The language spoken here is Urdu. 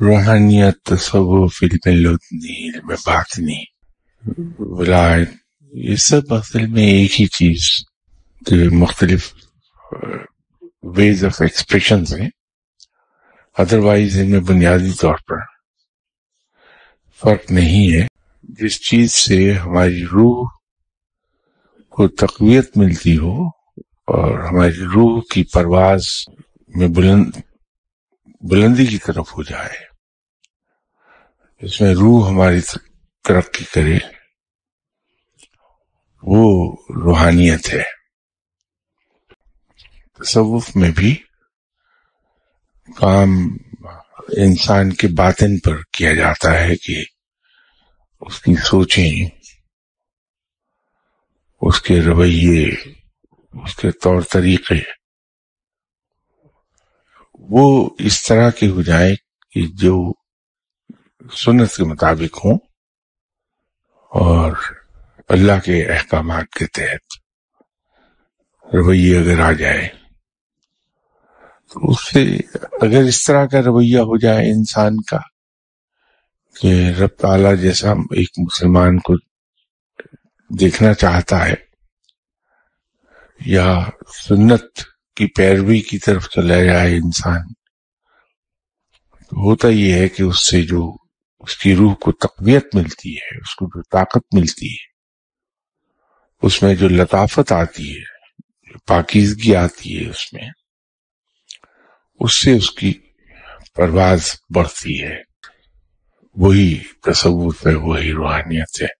روحانیت تصوف علم لدنی علم باطنی ولایت یہ سب اصل میں ایک ہی چیز جو مختلف ویز آف ایکسپریشن ہیں۔ ادروائز ان میں بنیادی طور پر فرق نہیں ہے۔ جس چیز سے ہماری روح کو تقویت ملتی ہو اور ہماری روح کی پرواز میں بلند بلندی کی طرف ہو جائے۔ اس میں روح ہماری ترقی کرے۔ وہ روحانیت ہے۔ تصوف میں بھی کام انسان کے باطن پر کیا جاتا ہے کہ اس کی سوچیں، اس کے رویے، اس کے طور طریقے وہ اس طرح کے ہو جائیں کہ جو سنت کے مطابق ہوں اور اللہ کے احکامات کے تحت رویے اگر آ جائے تو اس سے اگر اس طرح کا رویہ ہو جائے انسان کا کہ رب تعالیٰ جیسا ایک مسلمان کو دیکھنا چاہتا ہے یا سنت کی پیروی کی طرف چلا جائے انسان۔ ہوتا یہ ہے کہ اس سے جو اس کی روح کو تقویت ملتی ہے، اس کو جو طاقت ملتی ہے، اس میں جو لطافت آتی ہے، جو پاکیزگی آتی ہے اس میں، اس سے اس کی پرواز بڑھتی ہے۔ وہی تصور ہے، وہی روحانیت ہے۔